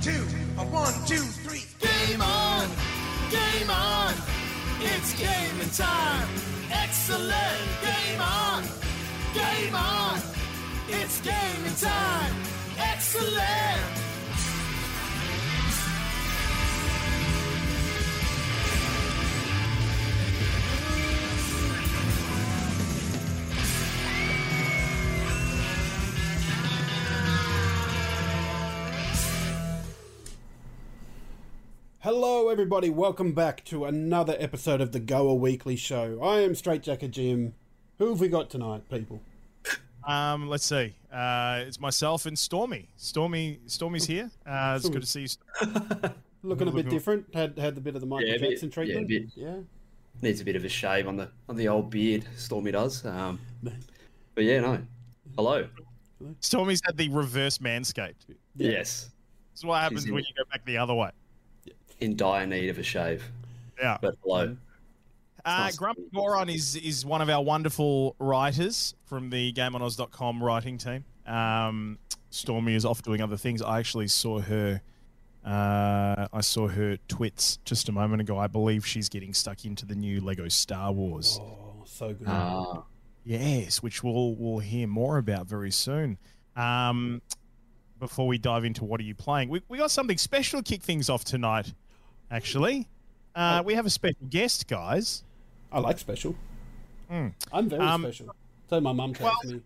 two, a one, two, three. Game on! Game on! It's gaming time! Excellent! Game on! Game on! It's gaming time! Excellent! Hello, everybody. Welcome back to another episode of the Goa Weekly Show. I am Straight Jacket Jim. Who have we got tonight, people? Um, let's see. Uh, it's myself and Stormy. Stormy, Stormy's here. Uh, it's good to see you. Looking a bit different. Had had the bit of the Michael Yeah, a bit- Jackson yeah, a bit. Yeah. Needs a bit of a shave on the on the old beard. Stormy does. Um, but yeah, no. Hello. Stormy's had the reverse manscaped. Yes. This is what happens in when it. you go back the other way. In dire need of a shave. Yeah. But hello. Uh, nice to Grumpy meet. Goron is is one of our wonderful writers from the GameOnOz.com writing team. Um, Stormy is off doing other things. I actually saw her. Uh, I saw her twits just a moment ago. I believe she's getting stuck into the new Lego Star Wars. Oh, so good. Ah, Yes, which we'll we'll hear more about very soon. Um, before we dive into what are you playing, we we got something special to kick things off tonight. Actually, uh, we have a special guest, guys. I like special. Hmm. I'm very Um, special. So my mum tells well- me.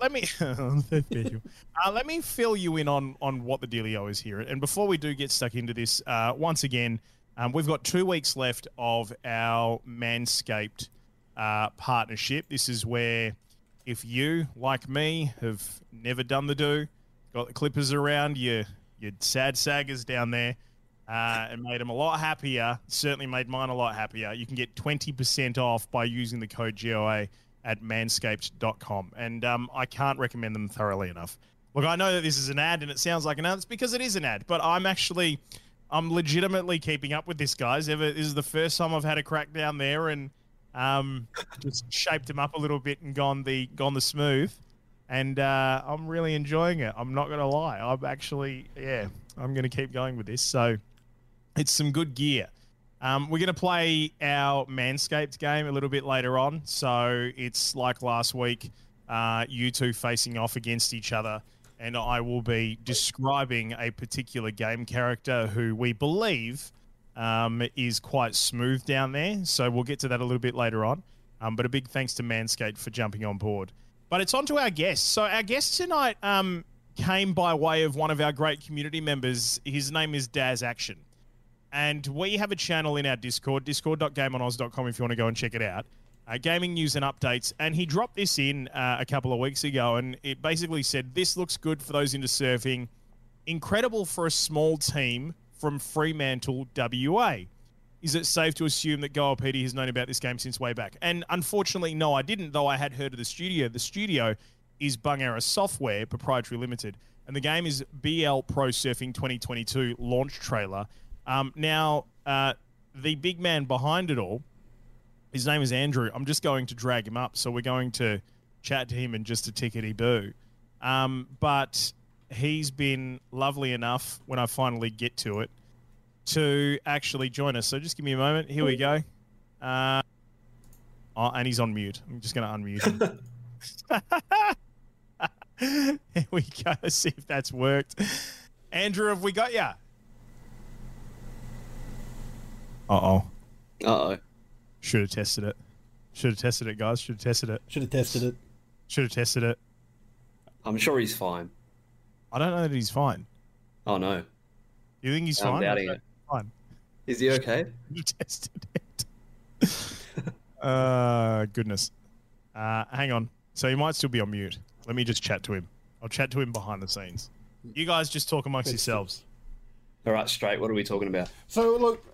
Let me uh, let me fill you in on on what the dealio is here. And before we do get stuck into this, uh, once again, um, we've got two weeks left of our Manscaped uh, partnership. This is where, if you, like me, have never done the do, got the clippers around, your your sad saggers down there, uh, and made them a lot happier. Certainly made mine a lot happier. You can get twenty percent off by using the code GOA at manscaped.com. And um, I can't recommend them thoroughly enough. Look, I know that this is an ad and it sounds like an ad. It's because it is an ad, but I'm actually, I'm legitimately keeping up with this, guys. Ever, this is the first time I've had a crack down there and um, just shaped them up a little bit and gone the gone the smooth. And uh, I'm really enjoying it. I'm not going to lie. I'm actually, yeah, I'm going to keep going with this. So it's some good gear. Um, we're going to play our Manscaped game a little bit later on. So it's like last week, uh, you two facing off against each other. And I will be describing a particular game character who we believe um, is quite smooth down there. So we'll get to that a little bit later on. Um, but a big thanks to Manscaped for jumping on board. But it's on to our guest. So our guest tonight um, came by way of one of our great community members. His name is Daz Action and we have a channel in our Discord, discord.gameonoz.com if you want to go and check it out. Uh, gaming news and updates. And he dropped this in uh, a couple of weeks ago, and it basically said, This looks good for those into surfing. Incredible for a small team from Fremantle, WA. Is it safe to assume that Goa PD has known about this game since way back? And unfortunately, no, I didn't, though I had heard of the studio. The studio is Bungarra Software, proprietary limited, and the game is BL Pro Surfing 2022 launch trailer. Um, now, uh, the big man behind it all, his name is Andrew. I'm just going to drag him up, so we're going to chat to him in just a tickety boo. Um, but he's been lovely enough when I finally get to it to actually join us. So just give me a moment. Here we go. Uh, oh, and he's on mute. I'm just going to unmute him. Here we go. See if that's worked. Andrew, have we got ya? Uh oh. uh oh. Should have tested it. Should have tested it, guys. Should have tested it. Should have tested it. Should have tested it. I'm sure he's fine. I don't know that he's fine. Oh no. You think he's I'm fine? doubting it. Fine. Is he okay? Should have tested it. uh, goodness. Uh, hang on. So he might still be on mute. Let me just chat to him. I'll chat to him behind the scenes. You guys just talk amongst yourselves. All right, straight. What are we talking about? So look,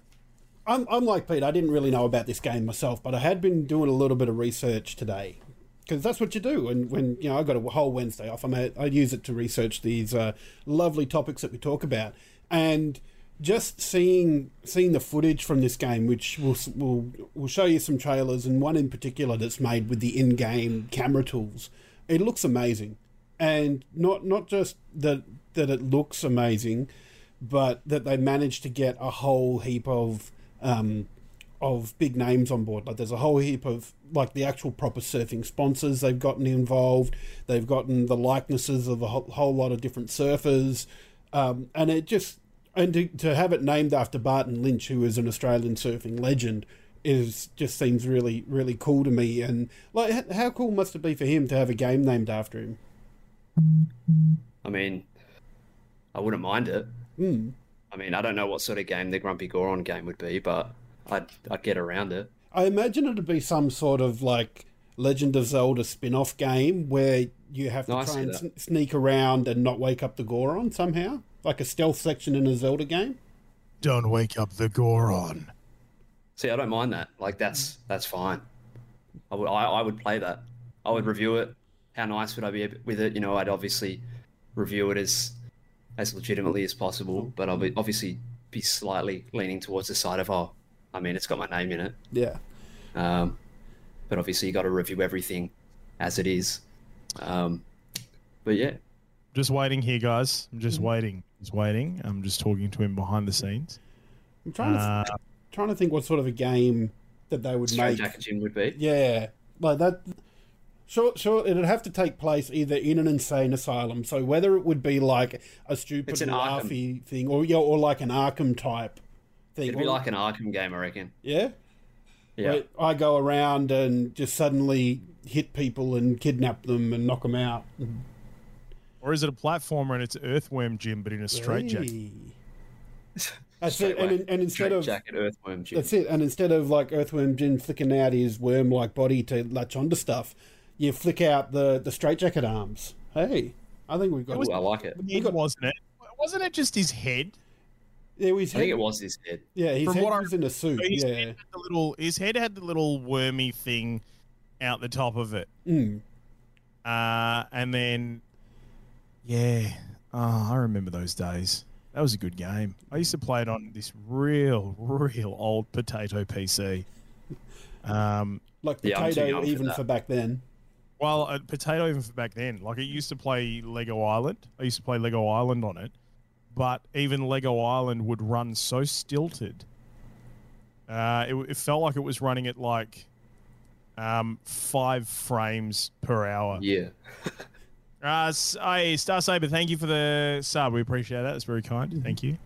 I'm, I'm like Pete. I didn't really know about this game myself, but I had been doing a little bit of research today because that's what you do. And when you know I got a whole Wednesday off, I'm use it to research these uh, lovely topics that we talk about, and just seeing seeing the footage from this game, which will will will show you some trailers, and one in particular that's made with the in-game camera tools. It looks amazing, and not not just that that it looks amazing, but that they managed to get a whole heap of um, of big names on board. Like there's a whole heap of like the actual proper surfing sponsors they've gotten involved. They've gotten the likenesses of a whole, whole lot of different surfers, um, and it just and to, to have it named after Barton Lynch, who is an Australian surfing legend, is just seems really really cool to me. And like, how cool must it be for him to have a game named after him? I mean, I wouldn't mind it. Hmm. I mean, I don't know what sort of game the Grumpy Goron game would be, but I'd I'd get around it. I imagine it'd be some sort of like Legend of Zelda spin-off game where you have to No, try and that. sn- sneak around and not wake up the Goron somehow, like a stealth section in a Zelda game. Don't wake up the Goron. See, I don't mind that. Like that's that's fine. I would I, I would play that. I would review it. How nice would I be with it? You know, I'd obviously review it as as legitimately as possible, but I'll be, obviously be slightly leaning towards the side of oh, I mean, it's got my name in it. Yeah. Um, but obviously, you got to review everything as it is. Um, but yeah, Just waiting here, guys. I'm Mm-hmm. just waiting. Just waiting. I'm just talking to him behind the scenes. I'm trying to Uh, trying to think what sort of a game that they would Strange make. Jacket Jim would be. Yeah, like that. Sure, sure. It'd have to take place either in an insane asylum. So whether it would be like a stupid It's an Arkham. laughy thing, or yeah, or like an Arkham type thing. It'd be Or- like an Arkham game, I reckon. yeah. Yeah. Where I go around and just suddenly hit people and kidnap them and knock them out. or is it a platformer and it's Earthworm Jim, but in a straitjacket? Hey. That's Straight it. And, and instead Straight of Jacket Earthworm Jim. That's it. And instead of like Earthworm Jim flicking out his worm-like body to latch onto stuff, you flick out the the straitjacket arms. Hey, I think we've got. Ooh, I like it. It wasn't it? Wasn't it just his head? yeah, his I think it was his head. yeah, his From head what I was in a suit. His, Yeah, head the little, his head had the little wormy thing out the top of it. mm. Uh, and then, yeah, oh, I remember those days. That was a good game. I used to play it on this real, real old potato PC. Um, like I'm too young potato for even that. for back then. Well, a potato even for back then. Like it used to play Lego Island. I used to play Lego Island on it, but even Lego Island would run so stilted. Uh, it, it felt like it was running at like um, five frames per hour. Yeah. Uh, hey, Star Saber, thank you for the sub. We appreciate that. That's very kind. Thank you.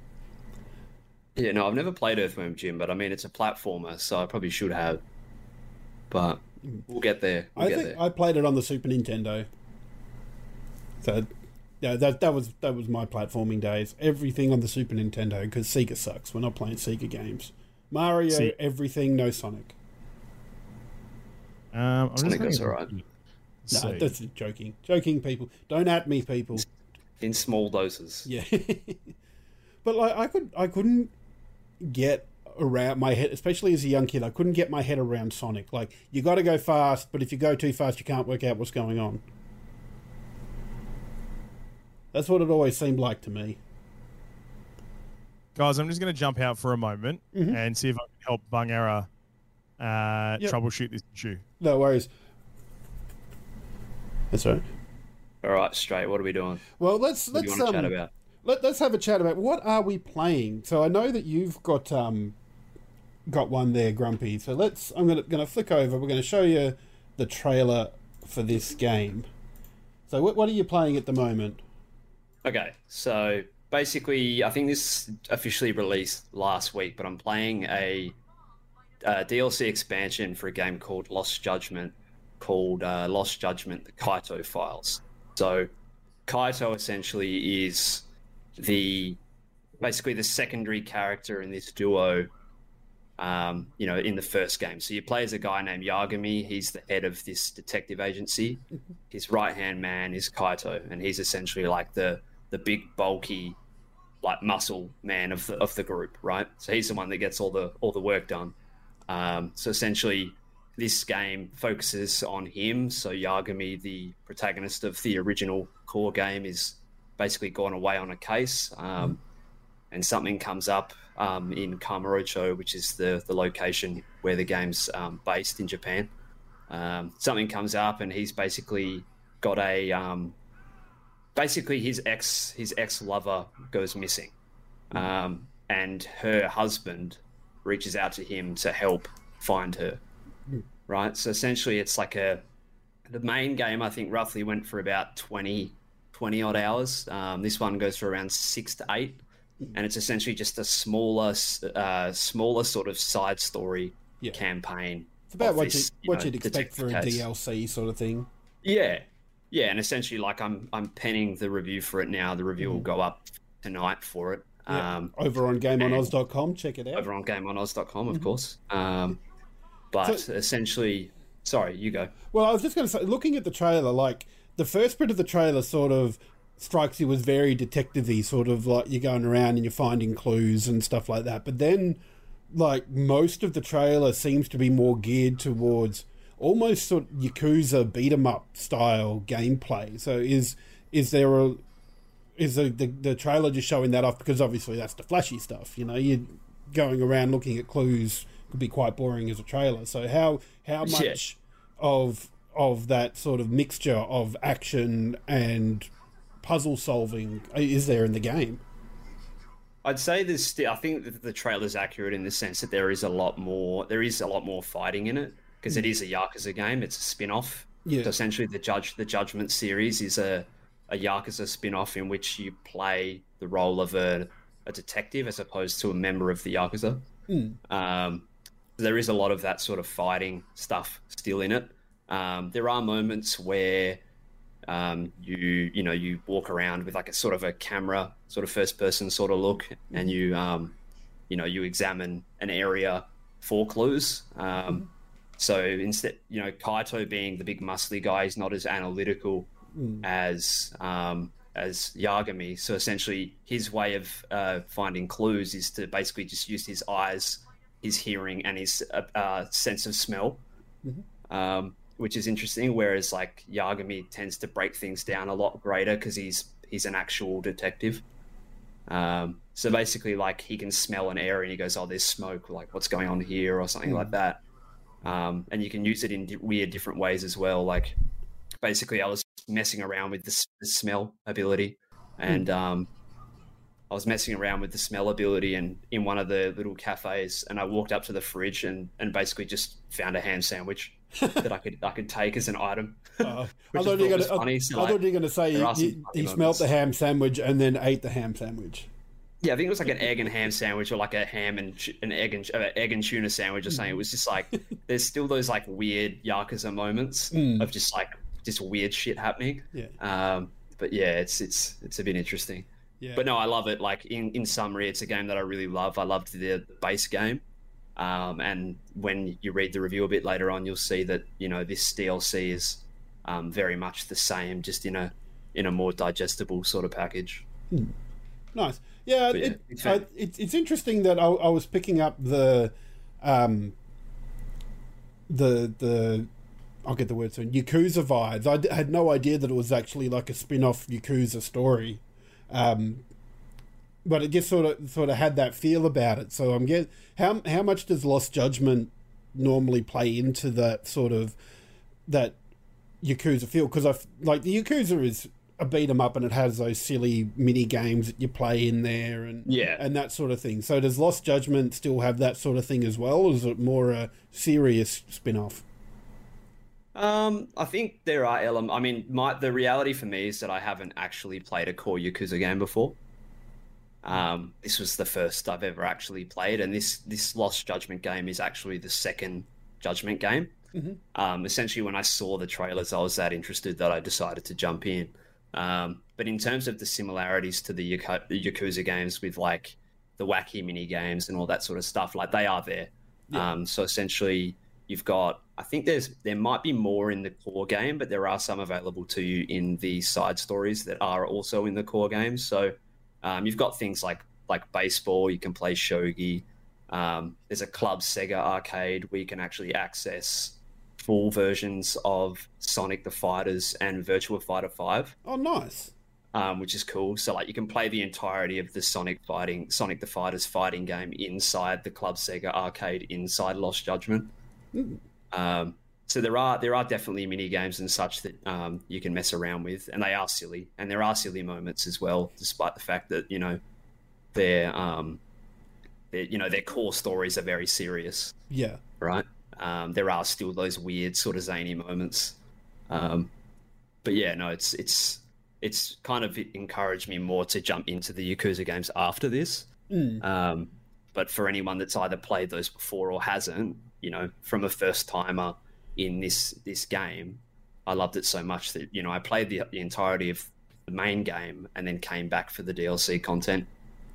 Yeah, no, I've never played Earthworm Jim, but I mean, it's a platformer, so I probably should have. But we'll get there. We'll I get think there. I played it on the Super Nintendo. So, yeah, that that was that was my platforming days. Everything on the Super Nintendo because Sega sucks. We're not playing Sega games. Mario, See- everything, no Sonic. Um, I'm just Sonic, that's having a- alright. No, see. that's joking. Joking, people. Don't at me, people. In small doses. Yeah. but like, I could, I couldn't get around my head, especially as a young kid. I couldn't get my head around Sonic. Like, you got to go fast, but if you go too fast, you can't work out what's going on. That's what it always seemed like to me. Guys, I'm just going to jump out for a moment and see if I can help Bungarra uh, Yep. troubleshoot this issue. No worries. That's all right. All right, straight. What are we doing? Well, let's What let's you want to um, chat about? let, us have a chat about what are we playing. So I know that you've got um got one there, Grumpy. So let's I'm gonna gonna flick over. We're gonna show you the trailer for this game. So what what are you playing at the moment? Okay, so basically, I think this officially released last week, but I'm playing a, uh DLC expansion for a game called Lost Judgment, called uh, Lost Judgment: The Kaito Files. So, Kaito essentially is the basically the secondary character in this duo. Um, you know, in the first game, so you play as a guy named Yagami. He's the head of this detective agency. His right hand man is Kaito, and he's essentially like the the big bulky like muscle man of the of the group, right? So he's the one that gets all the all the work done. Um, so essentially, this game focuses on him. So Yagami, the protagonist of the original core game, is basically gone away on a case, um, and something comes up um, in Kamurocho, which is the the location where the game's um, based in Japan. Um, something comes up, and he's basically got a um, basically his ex his ex lover goes missing um, and her husband reaches out to him to help find her. Right. So essentially, it's like a the main game. I think roughly went for about 20, 20 odd hours. Um, this one goes for around six to eight, and it's essentially just a smaller, uh, smaller sort of side story Yeah. campaign. It's about what, this, you, you what know, you'd expect for a case. DLC sort of thing. Yeah, yeah, and essentially, like I'm I'm penning the review for it now. The review will go up tonight for it. Mm-hmm. Yeah. Um, Over on GameOnOz.com, check it out. over on GameOnOz.com, Mm-hmm. of course. Um, but So- essentially, sorry, you go. Well, I was just going to say, looking at the trailer, like the first bit of the trailer sort of strikes you as very detective-y, sort of like you're going around and you're finding clues and stuff like that. But then, like most of the trailer seems to be more geared towards almost sort of Yakuza beat 'em up style gameplay. So is is there a is the, the the trailer just showing that off because obviously that's the flashy stuff, you know? you're going around looking at clues could be quite boring as a trailer. So how how Yeah. much of of that sort of mixture of action and puzzle solving is there in the game? I'd say there's still. I think that the trailer's accurate in the sense that there is a lot more. There is a lot more fighting in it because it is a Yakuza game. It's a spin-off. Yeah. So essentially, the judge the Judgment series is a a Yakuza spin-off in which you play the role of a a detective as opposed to a member of the Yakuza. Um, there is a lot of that sort of fighting stuff still in it. Um, there are moments where um, you you know you walk around with like a sort of a camera sort of first person sort of look and you um, you know you examine an area for clues. Um, so instead you know kaito being the big muscly guy is not as analytical as um, as yagami. So essentially his way of uh, finding clues is to basically just use his eyes his hearing and his uh, uh, sense of smell. Um, which is interesting. Whereas like Yagami tends to break things down a lot greater because he's he's an actual detective. Um, so basically, like he can smell an area and he goes, "Oh, there's smoke. Like what's going on here?" or something like that. Um, and you can use it in di- weird different ways as well. Like basically, I was messing around with the, s- the smell ability, and um, I was messing around with the smell ability and in one of the little cafes, and I walked up to the fridge and, and basically just found a ham sandwich that I could I could take as an item. Uh, I thought you were gonna, so, I like, thought you were going to say there you, are some you, funny you smelt the ham sandwich and then ate the ham sandwich. Yeah, I think it was like an egg and ham sandwich or like a ham and an egg and uh, egg and tuna sandwich or something. It was just like there's still those like weird yakuza moments of just like just weird shit happening. Yeah. Um, but yeah, it's it's it's a bit interesting. Yeah. But no, I love it. Like in, in summary, it's a game that I really love. I loved the, the base game. Um, and when you read the review a bit later on, you'll see that you know this DLC is um, very much the same, just in a in a more digestible sort of package. Nice. Yeah, it, big I, it's it's interesting that I, I was picking up the, um, the the, I'll get the word soon. Yakuza vibes. I d- had no idea that it was actually like a spin-off Yakuza story, um, but it just sort of sort of had that feel about it. So I'm get how how much does Lost Judgment normally play into that sort of that Yakuza feel because I like the Yakuza is a beat 'em up and it has those silly mini games that you play in there and Yeah. and that sort of thing. So does Lost Judgment still have that sort of thing as well, or is it more a serious spin off? Um, I think there are elements. I mean, my the reality for me is that I haven't actually played a core Yakuza game before. Um, this was the first I've ever actually played, and this this Lost Judgment game is actually the second Judgment game. Um, essentially, when I saw the trailers, I was that interested that I decided to jump in. Um, but in terms of the similarities to the Yaku- Yakuza games with like the wacky mini games and all that sort of stuff, like they are there. Um, so essentially, you've got. I think there's there might be more in the core game, but there are some available to you in the side stories that are also in the core game. So um, you've got things like like baseball. You can play shogi. Um, there's a Club Sega arcade where you can actually access full versions of Sonic the Fighters and Virtua Fighter Five. Oh, nice. um, which is cool. So like you can play the entirety of the Sonic fighting, Sonic the Fighters fighting game inside the Club Sega arcade inside Lost Judgment. Um, so there are there are definitely mini games and such that um, you can mess around with, and they are silly, and there are silly moments as well, despite the fact that you know their um, their, you know their core stories are very serious, Yeah. right? Um, there are still those weird sort of zany moments, um, but yeah, no, it's it's it's kind of encouraged me more to jump into the Yakuza games after this. Um, but for anyone that's either played those before or hasn't, you know, from a first timer in this this game, I loved it so much that you know I played the, the entirety of the main game and then came back for the DLC content.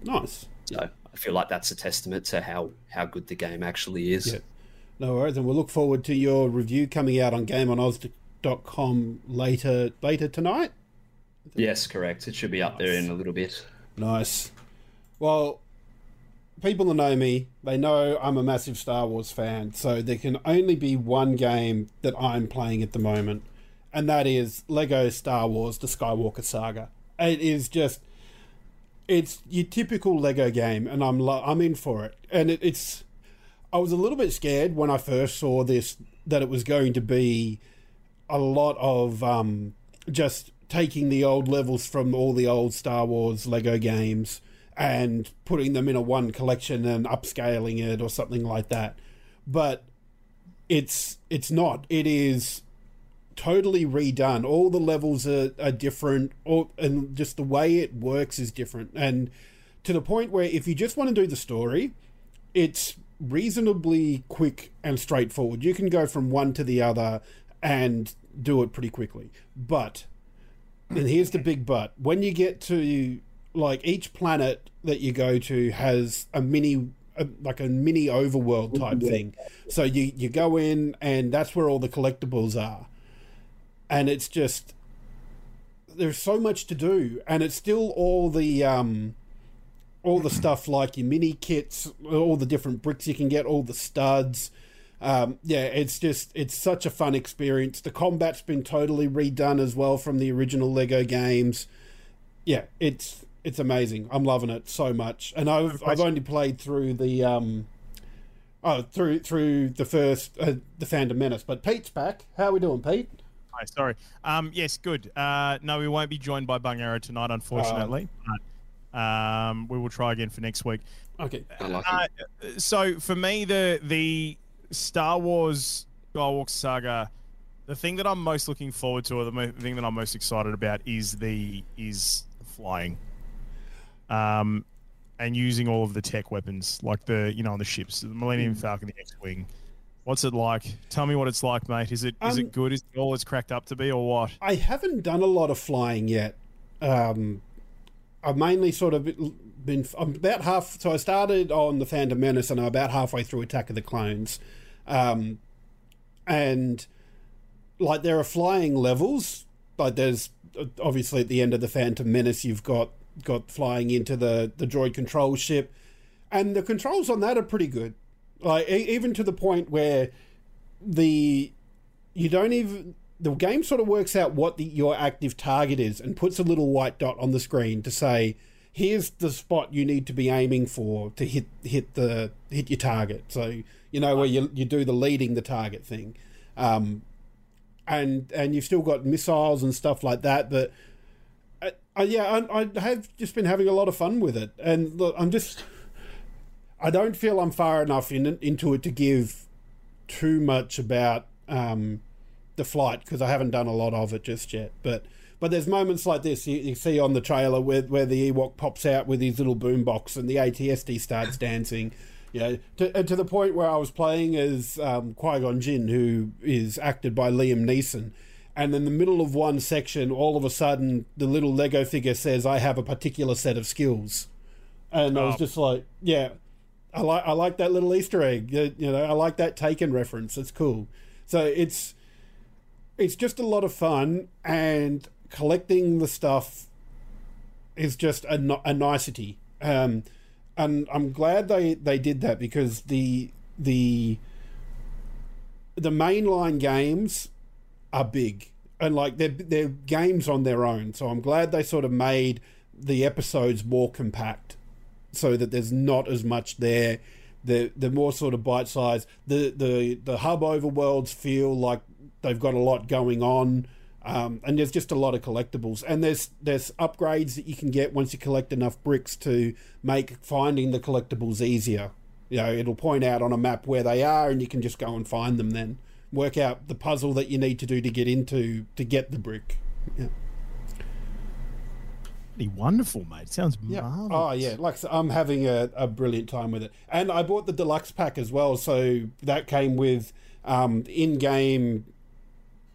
Nice. So I feel like that's a testament to how how good the game actually is. Yeah. No worries, and we'll look forward to your review coming out on GameOnOz.com later later tonight. Yes, correct. It should be up there in a little bit. Nice. Well, people that know me, they know I'm a massive Star Wars fan, so there can only be one game that I'm playing at the moment, and that is Lego Star Wars The Skywalker Saga. It is just it's your typical Lego game and I'm lo- I'm in for it. And it, it's I was a little bit scared when I first saw this that it was going to be a lot of um, just taking the old levels from all the old Star Wars Lego games and putting them in a one collection and upscaling it or something like that. But it's it's not. It is totally redone. All the levels are, are different, all, and just the way it works is different. And to the point where if you just want to do the story, it's reasonably quick and straightforward. You can go from one to the other and do it pretty quickly. But, and here's the big but when you get to like each planet that you go to has a mini a, like a mini overworld type thing. So you you go in and that's where all the collectibles are. And it's just there's so much to do. And it's still all the um all the stuff like your mini kits all the different bricks you can get all the studs. Um, yeah it's just it's such a fun experience. The combat's been totally redone as well from the original lego games. Yeah it's it's amazing i'm loving it so much and i've i've only played through the um oh through through the first uh, the phantom menace but pete's back how are we doing pete Hi, sorry. Um, yes, good. Uh, no, we won't be joined by Bungarra tonight, unfortunately. but, um, we will try again for next week. okay like Uh, so for me, the the Star Wars Skywalker saga, the thing that I'm most looking forward to, or the mo- thing that I'm most excited about, is the is flying, um, and using all of the tech weapons, like the you know on the ships, the Millennium Falcon, the X-wing. What's it like? Tell me what it's like, mate. Is it is Um, it good? Is it all it's cracked up to be, or what? I haven't done a lot of flying yet. Um, I've mainly sort of been. I'm about half. So I started on the Phantom Menace, and I'm about halfway through Attack of the Clones, um, and like there are flying levels. Like there's obviously at the end of the Phantom Menace, you've got got flying into the the droid control ship, and the controls on that are pretty good. Like even to the point where the you don't even the game sort of works out what the, your active target is and puts a little white dot on the screen to say here's the spot you need to be aiming for to hit hit the hit your target. So you know where you, you do the leading the target thing. Um, and and you've still got missiles and stuff like that but uh, yeah I, I have just been having a lot of fun with it and look i'm just i don't feel i'm far enough in into it to give too much about um, the flight because I haven't done a lot of it just yet. But but there's moments like this you, you see on the trailer where where the Ewok pops out with his little boombox and the AT-ST starts dancing. You know, to, to the point where I was playing as um, Qui Gon Jinn, who is acted by Liam Neeson, and then, in the middle of one section, all of a sudden, the little Lego figure says, "I have a particular set of skills," and I was Oh. just like, "Yeah, I like I like that little Easter egg. You you know, I like that Taken reference. It's cool. So it's it's just a lot of fun, and collecting the stuff is just a, a nicety. Um, and I'm glad they they did that because the the the mainline games are big and like they're they're games on their own. So I'm glad they sort of made the episodes more compact so that there's not as much there. They're, they're more sort of bite sized. The, the the hub overworlds feel like they've got a lot going on. Um, and there's just a lot of collectibles, and there's there's upgrades that you can get once you collect enough bricks to make finding the collectibles easier. You know, it'll point out on a map where they are, and you can just go and find them. Then work out the puzzle that you need to do to get into to get the brick. Yeah. Pretty wonderful, mate. Sounds Yeah. marvelous. Oh yeah, like so I'm having a, a brilliant time with it, and I bought the deluxe pack as well. So that came with um, in-game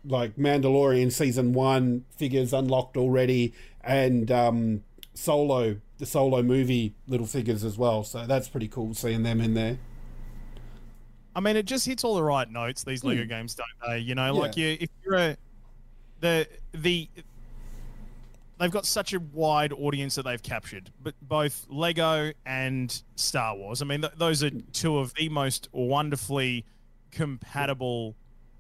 like Mandalorian season one figures unlocked already, and um, Solo the Solo movie little figures as well. So that's pretty cool seeing them in there. I mean, it just hits all the right notes. These Lego games, don't they? You know, like Hmm. Yeah. you, if you're a the the they've got such a wide audience that they've captured, but both Lego and Star Wars. I mean, th- those are two of the most wonderfully compatible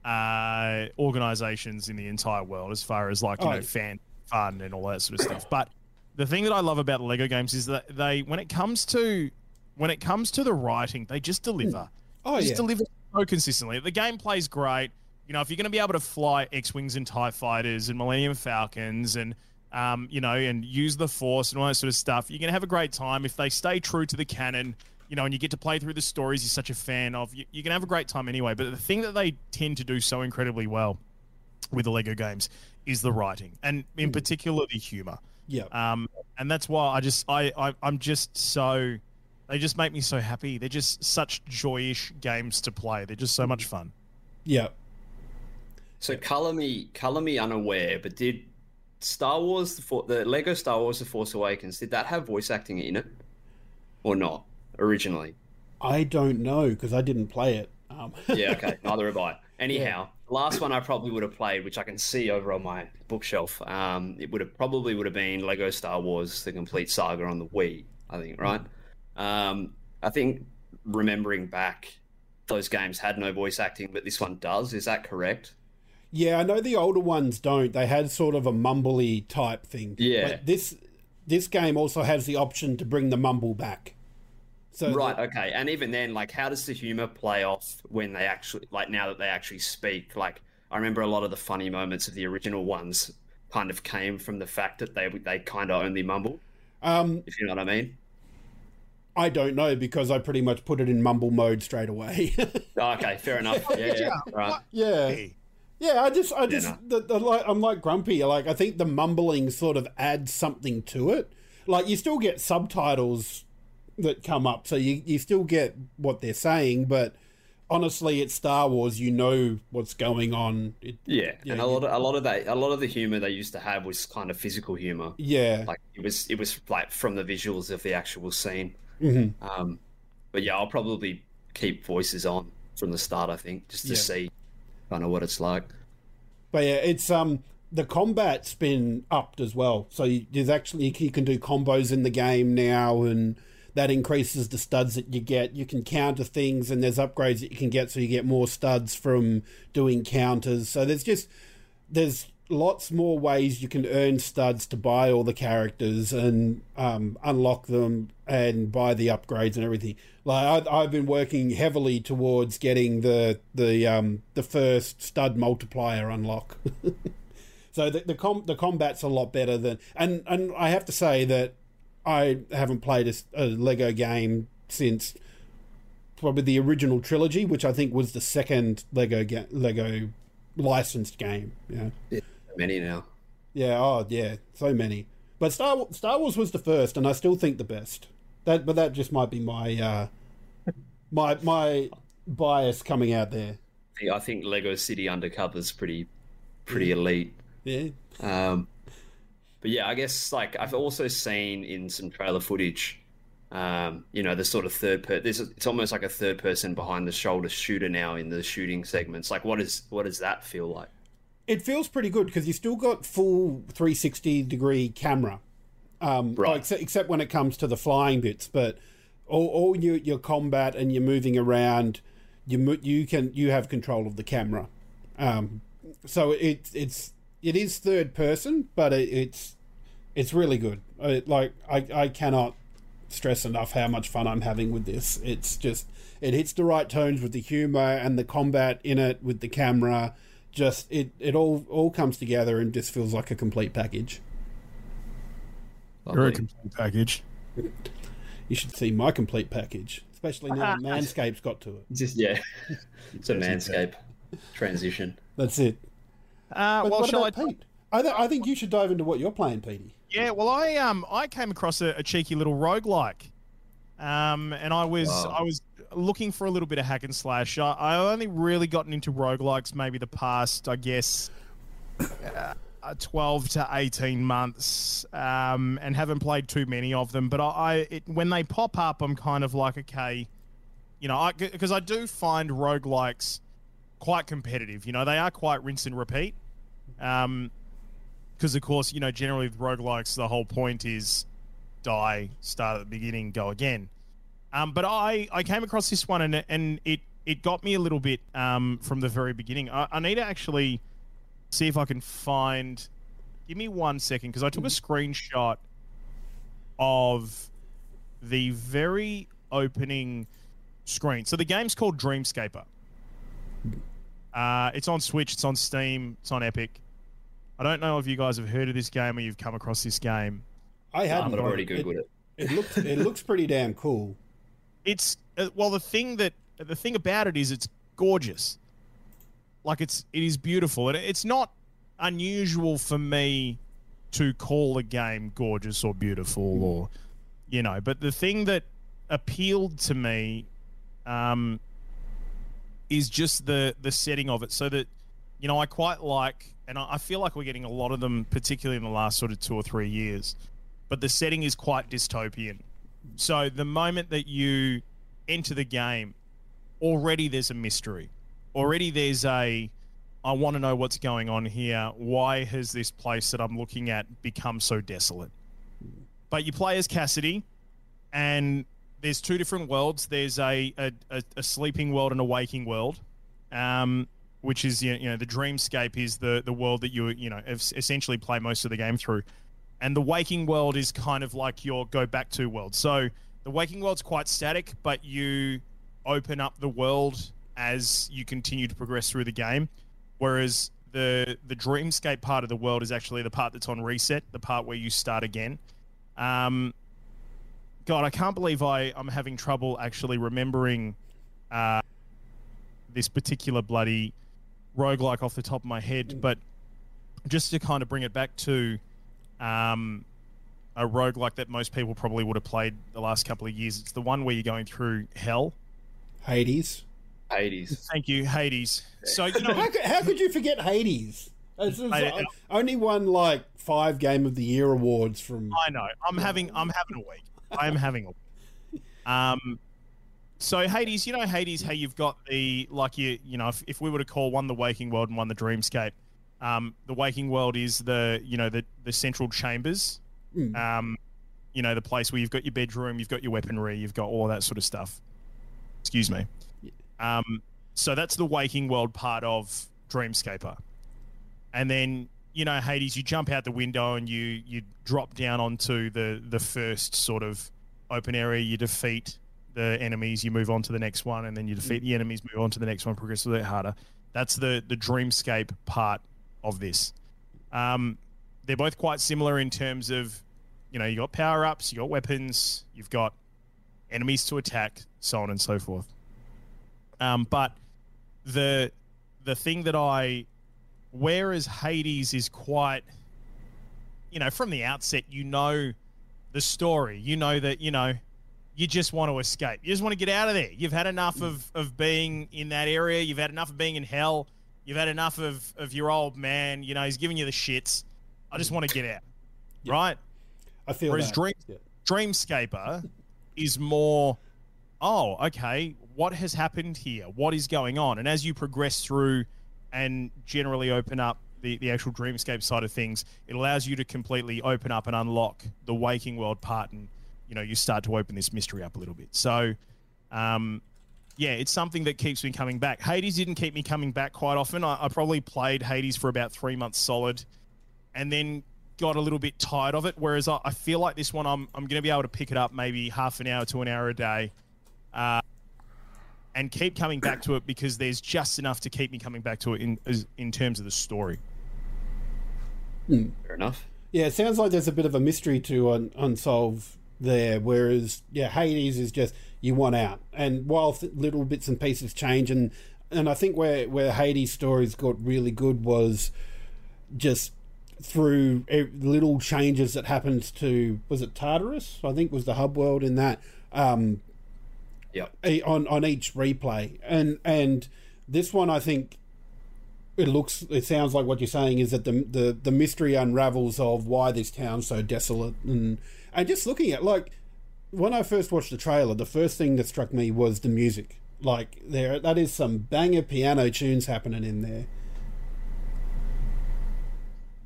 uh, organizations in the entire world, as far as like you Oh, know, yeah. fan fun and all that sort of stuff. But the thing that I love about the Lego games is that they, when it comes to when it comes to the writing, they just deliver. Oh just yeah, deliver so consistently. The gameplay's great. You know, if you're going to be able to fly X-wings and Tie fighters and Millennium Falcons and um, you know, and use the Force and all that sort of stuff, you're going to have a great time if they stay true to the canon. You know, and you get to play through the stories you're such a fan of. You, you're going to have a great time anyway. But the thing that they tend to do so incredibly well with the Lego games is the writing, and in particular the humor. yeah. Um, and that's why I just I, I I'm just so they just make me so happy. They're just such joyish games to play. They're just so much fun. yeah. So color me, color me unaware, but did Star Wars, the, the Lego Star Wars: The Force Awakens, did that have voice acting in it, or not originally? I don't know because I didn't play it. Um, Yeah, okay, neither have I. Anyhow, the last one I probably would have played, which I can see over on my bookshelf, um, it would have probably would have been Lego Star Wars: The Complete Saga on the Wii. I think, right? Um, I think remembering back, those games had no voice acting, but this one does. Is that correct? Yeah, I know the older ones don't. They had sort of a mumbly type thing. Yeah. But this this game also has the option to bring the mumble back. So Right, okay. And even then, like, how does the humor play off when they actually, like, now that they actually speak? Like, I remember a lot of the funny moments of the original ones kind of came from the fact that they they kind of only mumble, um, if you know what I mean. I don't know because I pretty much put it in mumble mode straight away. Oh, okay, fair enough. Oh, yeah, yeah, right. yeah. Hey, Yeah, I just, I just, no. the, the, like, I'm like grumpy. Like, I think the mumbling sort of adds something to it. Like, you still get subtitles that come up, so you, you still get what they're saying. But honestly, it's Star Wars. You know what's going on. It, Yeah, Yeah, and a lot of a lot of that, a lot of the humor they used to have was kind of physical humor. yeah, Like it was, it was like from the visuals of the actual scene. Mhm. Um, but yeah, I'll probably keep voices on from the start. I think just to Yeah. see kind of what it's like. But yeah, it's um the combat's been upped as well. So you, there's actually you can do combos in the game now, and that increases the studs that you get. You can counter things, and there's upgrades that you can get, so you get more studs from doing counters. So there's just there's lots more ways you can earn studs to buy all the characters and um, unlock them and buy the upgrades and everything. Like I, I've been working heavily towards getting the the um, the first stud multiplier unlock. so the the, com- the combat's a lot better than and and I have to say that I haven't played a, a Lego game since probably the original trilogy, which I think was the second Lego ga- Lego licensed game. Yeah. Many now. Yeah, oh yeah, so many. But Star Star Wars was the first, and I still think the best. That, but that just might be my uh, my my bias coming out there. I think Lego City Undercover's pretty pretty elite. Yeah, Um, but yeah, I guess like I've also seen in some trailer footage, um, you know, the sort of third per. This it's almost like a third person behind the shoulder shooter now in the shooting segments. Like, what is what does that feel like? It feels pretty good because you still got full 360 degree camera, um, Right. except, except when it comes to the flying bits. But all, all your your combat and you're moving around, you you can you have control of the camera. Um, so it's it's it is third person, but it, it's it's really good. I, like I I cannot stress enough how much fun I'm having with this. It's just it hits the right tones with the humor and the combat in it with the camera just it it all all comes together and just feels like a complete package. You're a complete package. You should see my complete package, especially now that Manscaped's got to it. Just yeah, it's a manscape transition. That's it. Uh, But well, what shall I? about Pete? I, th- I think you should dive into what you're playing, Petey. Yeah, well, I um I came across a, a cheeky little roguelike. Um, and I was Wow. I was looking for a little bit of hack and slash. I, I only really gotten into roguelikes maybe the past, I guess, uh, 12 to 18 months, um, and haven't played too many of them. But I, I it, when they pop up, I'm kind of like, okay, you know, because I, do find roguelikes quite competitive. You know, they are quite rinse and repeat. Um, because of course, you know, generally with roguelikes, the whole point is die, start at the beginning, go again. Um, but I, I came across this one and, and it, it got me a little bit um, from the very beginning. I, I need to actually see if I can find. Give me one second because I took a screenshot of the very opening screen. So the game's called Dreamscaper. Uh, it's on Switch, it's on Steam, it's on Epic. I don't know if you guys have heard of this game or you've come across this game. I hadn't. but I've but already googled it. It looks it looks pretty damn cool. It's uh, well, the thing that the thing about it is it's gorgeous. Like it's it is beautiful, and it's not unusual for me to call a game gorgeous or beautiful or you know. But the thing that appealed to me um, is just the the setting of it, so that you know I quite like, and I I feel like we're getting a lot of them, particularly in the last sort of two or three years. But the setting is quite dystopian. So the moment that you enter the game, already there's a mystery. Already there's a I want to know what's going on here. Why has this place that I'm looking at become so desolate? But you play as Cassidy, and there's two different worlds. There's a a, a, sleeping world and a waking world, um, which is you know the dreamscape is the the world that you you know es- essentially play most of the game through, and the waking world is kind of like your go back to world. So the waking world's quite static, but you open up the world as you continue to progress through the game. Whereas the the dreamscape part of the world is actually the part that's on reset, the part where you start again. Um, God, I can't believe I I'm having trouble actually remembering uh, this particular bloody roguelike off the top of my head. But just to kind of bring it back to um, a roguelike that most people probably would have played the last couple of years, it's the one where you're going through hell. Hades. Hades. Thank you, Hades. So you know, How could, how could you forget Hades? It's, it's I- only won like five Game of the Year awards from. I know. I'm having I'm having a week. I am having a week. Um so Hades, you know Hades, how you've got the like you you know, if, if we were to call one the waking world and one the dreamscape, um, the waking world is the you know the the central chambers. Mm. Um, you know, the place where you've got your bedroom, you've got your weaponry, you've got all that sort of stuff. Excuse me. Um, so that's the waking world part of Dreamscaper. And then, you know, Hades, you jump out the window and you you drop down onto the the first sort of open area. You defeat the enemies, you move on to the next one, and then you defeat the enemies, move on to the next one, progress a bit harder. That's the the Dreamscape part of this. Um, they're both quite similar in terms of, you know, you got power ups, you got weapons, you've got enemies to attack, so on and so forth. Um, but the the thing that I, whereas Hades is quite, you know, from the outset, you know, the story. You know that you know, you just want to escape. You just want to get out of there. You've had enough of of being in that area. You've had enough of being in hell. You've had enough of of your old man. You know, he's giving you the shits. I just want to get out. Right. I feel Whereas that. Dream- Yeah. Dreamscaper is more, oh, okay, what has happened here? What is going on? And as you progress through and generally open up the, the actual Dreamscape side of things, it allows you to completely open up and unlock the waking world part. And, you know, you start to open this mystery up a little bit. So, um, yeah, it's something that keeps me coming back. Hades didn't keep me coming back quite often. I, I probably played Hades for about three months solid and then got a little bit tired of it. Whereas I, I feel like this one, I'm, I'm going to be able to pick it up maybe half an hour to an hour a day. Uh, and keep coming back to it because there's just enough to keep me coming back to it in as- in terms of the story. Fair enough. Yeah, it sounds like there's a bit of a mystery to un- unsolve there, whereas yeah, Hades is just you want out, and while little bits and pieces change, and and I think where where Hades' stories got really good was just through little changes that happened to was it Tartarus? I think was the hub world in that. Um, Yep. e- on on each replay and and this one i think it looks it sounds like what you're saying is that the the, the mystery unravels of why this town's so desolate and and just looking at like when i first watched the trailer the first thing that struck me was the music like there that is some banger piano tunes happening in there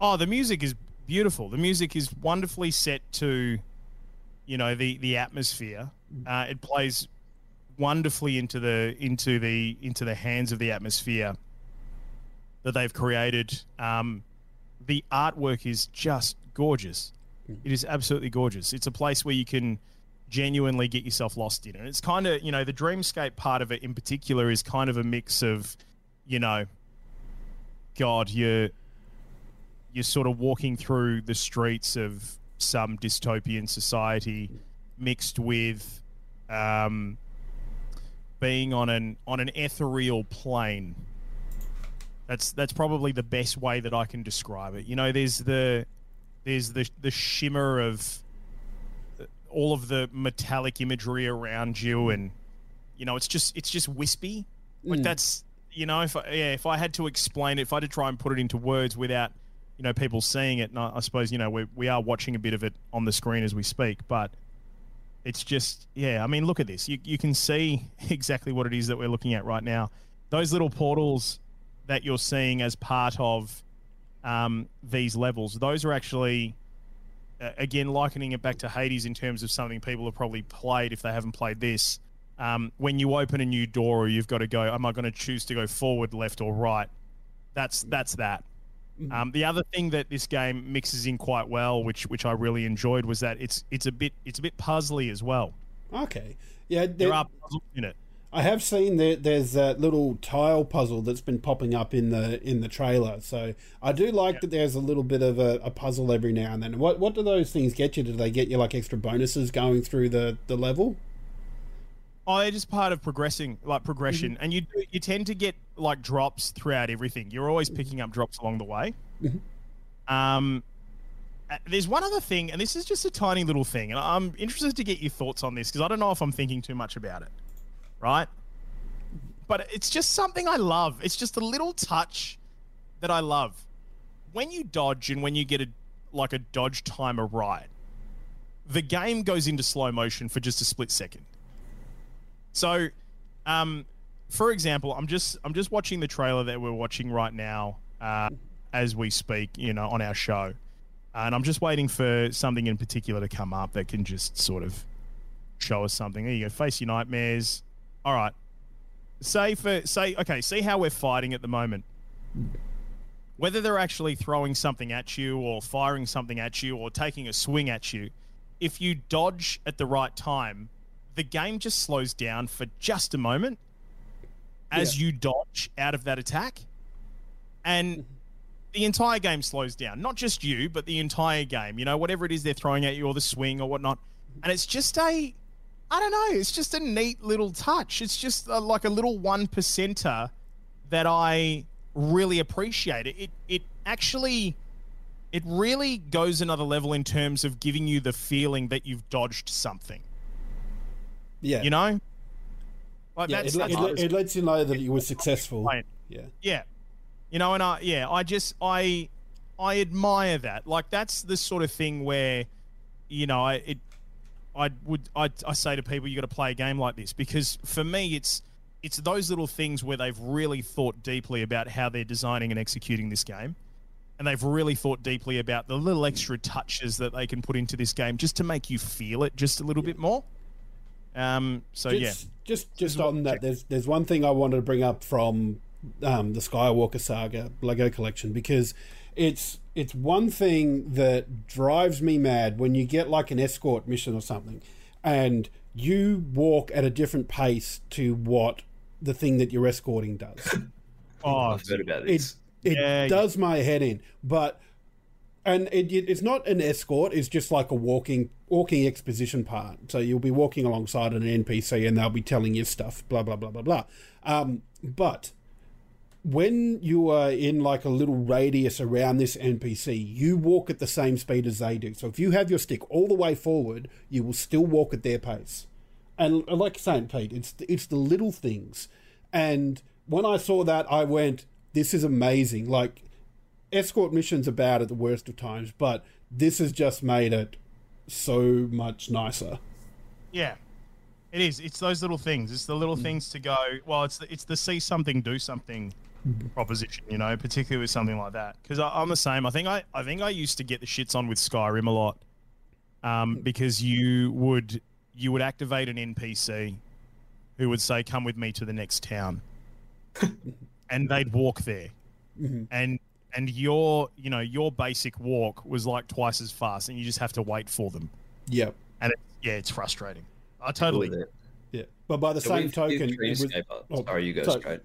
Oh, the music is beautiful. The music is wonderfully set to, you know, the the atmosphere. Uh, it plays wonderfully into the into the into the hands of the atmosphere that they've created. Um, the artwork is just gorgeous. It is absolutely gorgeous. It's a place where you can genuinely get yourself lost in, and it's kind of you know the dreamscape part of it in particular is kind of a mix of, you know, God, you're you're sort of walking through the streets of some dystopian society mixed with um, being on an on an ethereal plane. That's that's probably the best way that I can describe it. You know there's the there's the the shimmer of all of the metallic imagery around you and you know it's just it's just wispy. Like that's you know if I, yeah if I had to explain it if I had to try and put it into words without you know people seeing it and I, I suppose you know we we are watching a bit of it on the screen as we speak but it's just yeah I mean look at this. You you can see exactly what it is that we're looking at right now. Those little portals that you're seeing as part of um, these levels those are actually again likening it back to Hades in terms of something people have probably played if they haven't played this. Um, when you open a new door, or you've got to go, am I going to choose to go forward, left, or right? That's that's that. Um, the other thing that this game mixes in quite well, which which I really enjoyed, was that it's it's a bit it's a bit puzzly as well. okay yeah There there- are puzzles in it. I have seen that there's that little tile puzzle that's been popping up in the in the trailer. So I do like that there's a little bit of a, a puzzle every now and then. What what do those things get you? Do they get you like extra bonuses going through the, the level? Oh, they're just part of progressing, like progression, Mm-hmm. and you do- you tend to get like drops throughout everything. You're always picking up drops along the way. Mm-hmm. Um, uh, there's one other thing, and this is just a tiny little thing, and I'm interested to get your thoughts on this because I don't know if I'm thinking too much about it, right? But it's just something I love. It's just a little touch that I love. When you dodge and when you get a like a dodge timer right, the game goes into slow motion for just a split second. So, um, for example, I'm just I'm just watching the trailer that we're watching right now uh, as we speak. You know, on our show, and I'm just waiting for something in particular to come up that can just sort of show us something. There you go. Face your nightmares. All right. Say for say okay. See how we're fighting at the moment. Whether they're actually throwing something at you or firing something at you or taking a swing at you, if you dodge at the right time, the game just slows down for just a moment as you dodge out of that attack. And the entire game slows down. Not just you, but the entire game. You know, whatever it is they're throwing at you or the swing or whatnot. And it's just a, I don't know, it's just a neat little touch. It's just a, like a little one percenter that I really appreciate. It, it, it actually, it really goes another level in terms of giving you the feeling that you've dodged something. Yeah, You know? Like yeah. that's, It, that's it, it lets you know that you were successful. Right. Yeah, Yeah. You know, and I yeah, I just I I admire that. Like that's the sort of thing where, you know, it I would I I say to people you got to play a game like this because for me it's it's those little things where they've really thought deeply about how they're designing and executing this game. And they've really thought deeply about the little extra touches that they can put into this game just to make you feel it just a little bit more. Um so yeah. just just just on that, there's there's one thing I wanted to bring up from um, the Skywalker Saga Lego collection because it's it's one thing that drives me mad when you get like an escort mission or something, and you walk at a different pace to what the thing that you're escorting does. Oh, I've heard about it this. it Yeah, yeah. does my head in, but and it, it- it's not an escort; it's just like a walking walking exposition part. So you'll be walking alongside an NPC, and they'll be telling you stuff, blah blah blah blah blah. Um, but when you are in like a little radius around this NPC, you walk at the same speed as they do. So if you have your stick all the way forward, you will still walk at their pace. And like you're saying, Pete, it's it's the little things. And when I saw that, I went, "This is amazing!" Like escort missions are bad at the worst of times, but this has just made it so much nicer. Yeah, it is. It's those little things. It's the little Mm. things to go. Well, it's the, it's the see something, do something. Proposition. You know, particularly with something like that. Because I'm the same. I think I I think I used to get the shits on with Skyrim a lot, um, Mm. because you would you would activate an NPC who would say, "Come with me to the next town," and they'd walk there, Mm-hmm. and and your you know your basic walk was like twice as fast, and you just have to wait for them, Yep. and it, yeah, it's frustrating. I totally. Yeah. But by the So same token, with it was, oh, sorry, you go sorry. straight.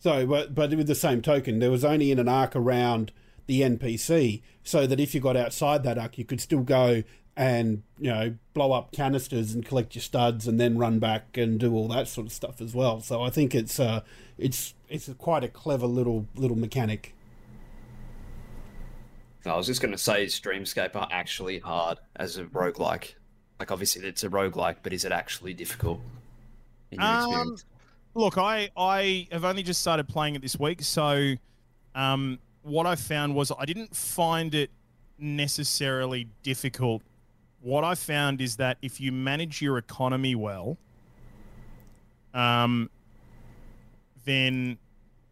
So, but but with the same token, there was only in an arc around the NPC, so that if you got outside that arc, you could still go and you know blow up canisters and collect your studs, and then run back and do all that sort of stuff as well. So I think it's uh it's it's quite a clever little little mechanic. I was just going to say, is Dreamscaper actually hard as a roguelike? Like, obviously, it's a roguelike, but is it actually difficult? In your Um, experience? Look, I I have only just started playing it this week, so um, what I found was I didn't find it necessarily difficult. What I found is that if you manage your economy well, um, then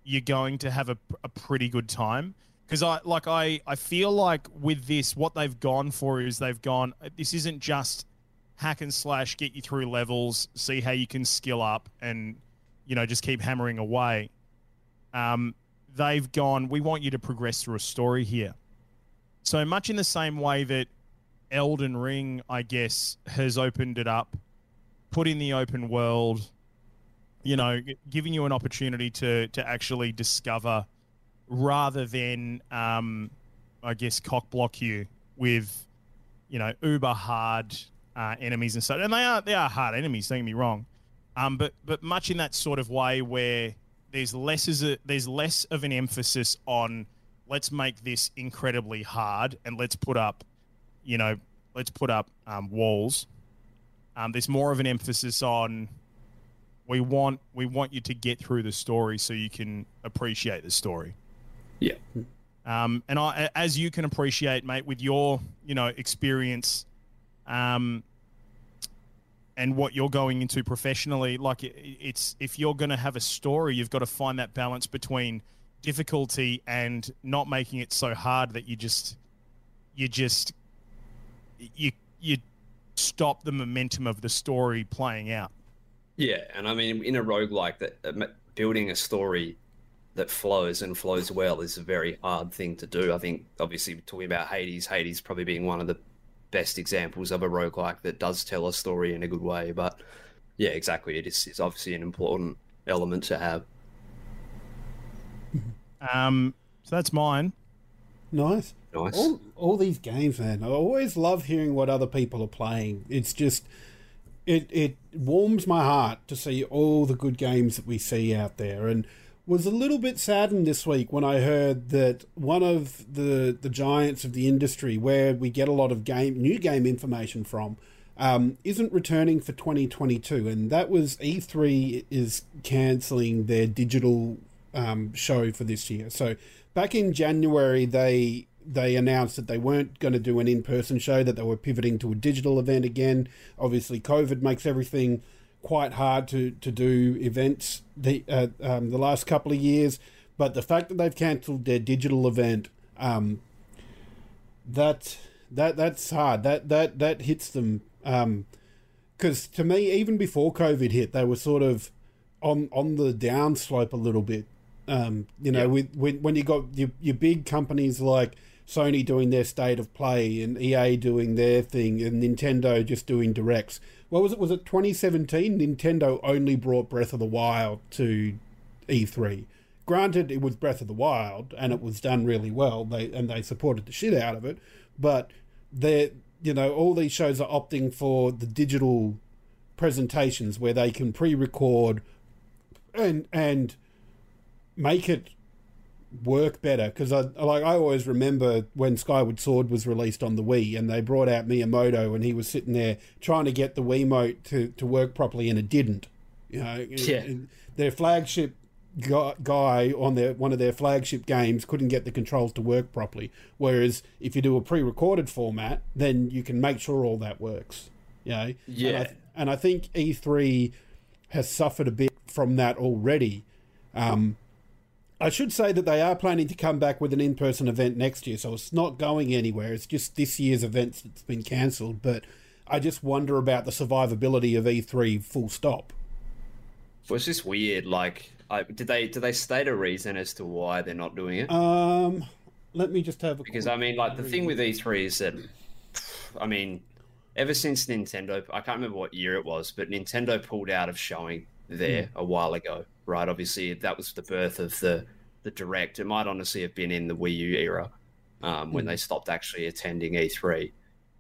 you're going to have a, a pretty good time. Because I like I I feel like with this, what they've gone for is they've gone. This isn't just hack and slash, get you through levels, see how you can skill up, and you know just keep hammering away. Um, they've gone. We want you to progress through a story here. So much in the same way that Elden Ring, I guess, has opened it up, put in the open world, you know, giving you an opportunity to to actually discover, rather than, um, I guess, cock block you with, you know, uber hard uh, enemies and stuff. And they are they are hard enemies. Don't get me wrong, um, but but much in that sort of way where there's less a, there's less of an emphasis on let's make this incredibly hard and let's put up, you know, let's put up um, walls. Um, there's more of an emphasis on we want we want you to get through the story so you can appreciate the story. yeah. Um, and I, as you can appreciate, mate, with your you know experience, um, and what you're going into professionally, like it, it's if you're going to have a story, you've got to find that balance between difficulty and not making it so hard that you just you just you you stop the momentum of the story playing out. Yeah, and I mean, in a roguelike, that uh, building a story that flows and flows well is a very hard thing to do. I think, obviously, talking about Hades, Hades probably being one of the best examples of a roguelike that does tell a story in a good way. But yeah, exactly, it is it's obviously an important element to have. Um, so that's mine. Nice. Nice. All, all these games, man. I always love hearing what other people are playing. It's just, it it warms my heart to see all the good games that we see out there. And was a little bit saddened this week when I heard that one of the the giants of the industry, where we get a lot of game new game information from, um, isn't returning for 2022, and that was E3 is cancelling their digital um, show for this year. So back in January, they they announced that they weren't going to do an in person show; that they were pivoting to a digital event again. Obviously, COVID makes everything quite hard to to do events the uh, um, the last couple of years. But the fact that they've cancelled their digital event, um, that that that's hard. That that that hits them. Because to me, even before COVID hit, they were sort of on on the downslope a little bit. Um, you know, Yeah. with when when you got your, your big companies like Sony doing their state of play and EA doing their thing and Nintendo just doing directs. What was it? Was it 2017? Nintendo only brought Breath of the Wild to E3. Granted, it was Breath of the Wild and it was done really well. They and they supported the shit out of it, but they you know all these shows are opting for the digital presentations where they can pre-record and and make it work better because I like I always remember when Skyward Sword was released on the Wii and they brought out Miyamoto and he was sitting there trying to get the Wiimote to, to work properly and it didn't. You know, Yeah. and their flagship guy on their one of their flagship games couldn't get the controls to work properly. Whereas if you do a pre-recorded format, then you can make sure all that works. You know, and Yeah. I, and I think E3 has suffered a bit from that already. Um, I should say that they are planning to come back with an in-person event next year, so it's not going anywhere. It's just this year's events that's been cancelled. But I just wonder about the survivability of E3. Full stop. Well, it's just weird. Like, I, did they did they state a reason as to why they're not doing it? Um, let me just have a Because I mean, like the thing with E3 is that, I mean, ever since Nintendo, I can't remember what year it was, but Nintendo pulled out of showing there a while ago, right? Obviously, that was the birth of the the direct. It might honestly have been in the Wii U era um, when they stopped actually attending E3,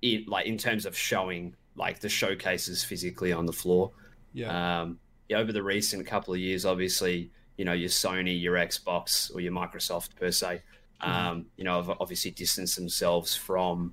in, like in terms of showing like the showcases physically on the floor. yeah, Um, yeah, over the recent couple of years, obviously, you know, your Sony, your Xbox, or your Microsoft per se, um, you know, have obviously distanced themselves from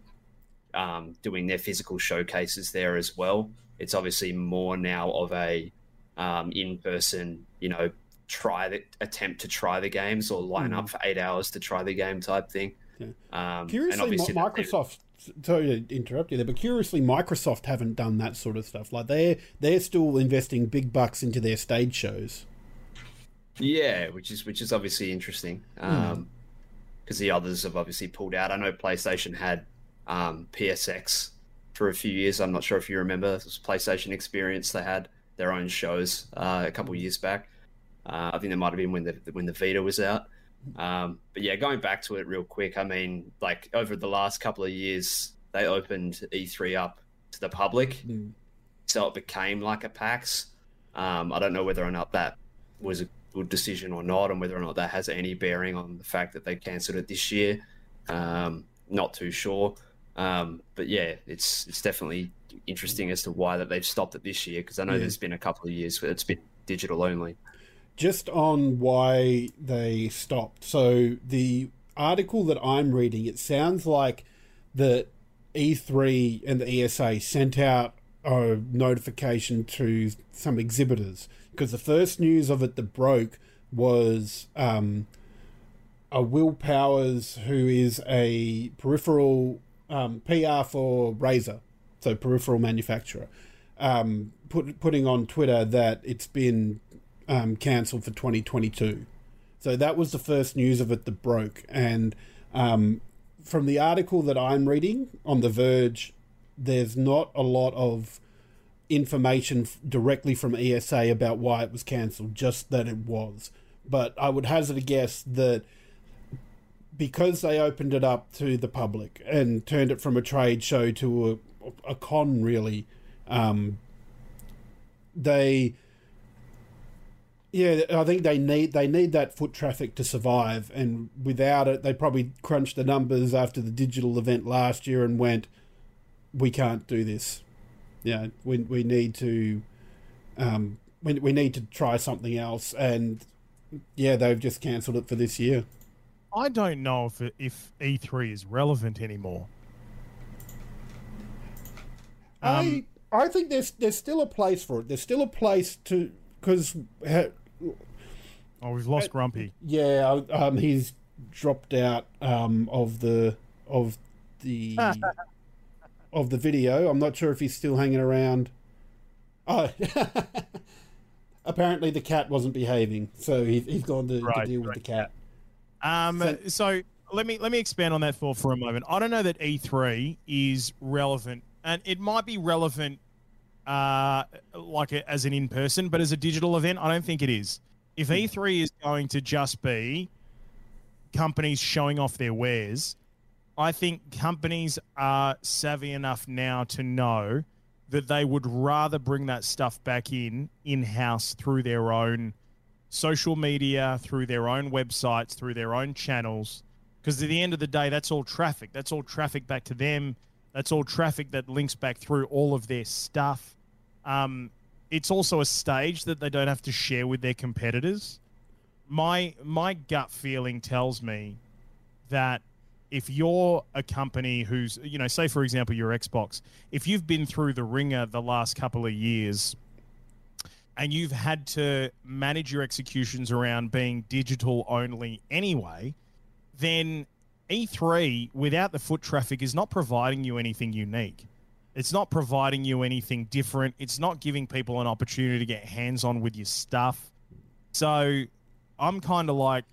um, doing their physical showcases there as well. It's obviously more now of a um, in-person, you know, try the attempt to try the games or line up for eight hours to try the game type thing. Yeah. Um, and curiously, obviously Microsoft. Sorry to interrupt you there, but curiously, Microsoft haven't done that sort of stuff. Like they're they're still investing big bucks into their stage shows. Yeah, which is which is obviously interesting Hmm. because the others have obviously pulled out. I know PlayStation had um, PSX for a few years. I'm not sure if you remember this was PlayStation Experience. They had their own shows uh, a couple years back. Uh, I think that might have been when the when the Vita was out. Um, but yeah, going back to it real quick. I mean, like over the last couple of years, they opened E3 up to the public, Mm. so it became like a PAX. Um, I don't know whether or not that was a good decision or not, and whether or not that has any bearing on the fact that they cancelled it this year. Um, not too sure. Um, but yeah, it's it's definitely interesting as to why that they've stopped it this year because I know Yeah. there's been a couple of years where it's been digital only. just on why they stopped. So the article that I'm reading, it sounds like the E3 and the ESA sent out a notification to some exhibitors because the first news of it that broke was um, a Will Powers who is a peripheral um, PR for Razer, so peripheral manufacturer, um, put, putting on Twitter that it's been um, cancelled for 2022. So that was the first news of it that broke. And um, from the article that I'm reading on The Verge, there's not a lot of information f- directly from ESA about why it was cancelled, just that it was. But I would hazard a guess that because they opened it up to the public and turned it from a trade show to a, con, really, um, they yeah, I think they need they need that foot traffic to survive, and without it, they probably crunched the numbers after the digital event last year and went, "We can't do this. Yeah, we we need to, um, we we need to try something else." And yeah, they've just cancelled it for this year. I don't know if if E3 is relevant anymore. Um, I I think there's there's still a place for it. There's still a place to because oh, we've lost Grumpy. Yeah, um, he's dropped out um, of the of the of the video. I'm not sure if he's still hanging around. Oh, apparently the cat wasn't behaving, so he, he's gone to, to Right, deal with the cat. Um, So- so let me let me expand on that for for a moment. I don't know that E3 is relevant, and it might be relevant, uh, like a, as an in person, but as a digital event, I don't think it is. If E3 is going to just be companies showing off their wares, I think companies are savvy enough now to know that they would rather bring that stuff back in in house through their own social media, through their own websites, through their own channels. Because at the end of the day, that's all traffic. That's all traffic back to them. That's all traffic that links back through all of their stuff. Um, it's also a stage that they don't have to share with their competitors. My my gut feeling tells me that if you're a company who's you know say for example your xbox if you've been through the ringer the last couple of years and you've had to manage your executions around being digital only anyway then e3 without the foot traffic is not providing you anything unique. It's not providing you anything different. It's not giving people an opportunity to get hands on with your stuff. So i'm kind of like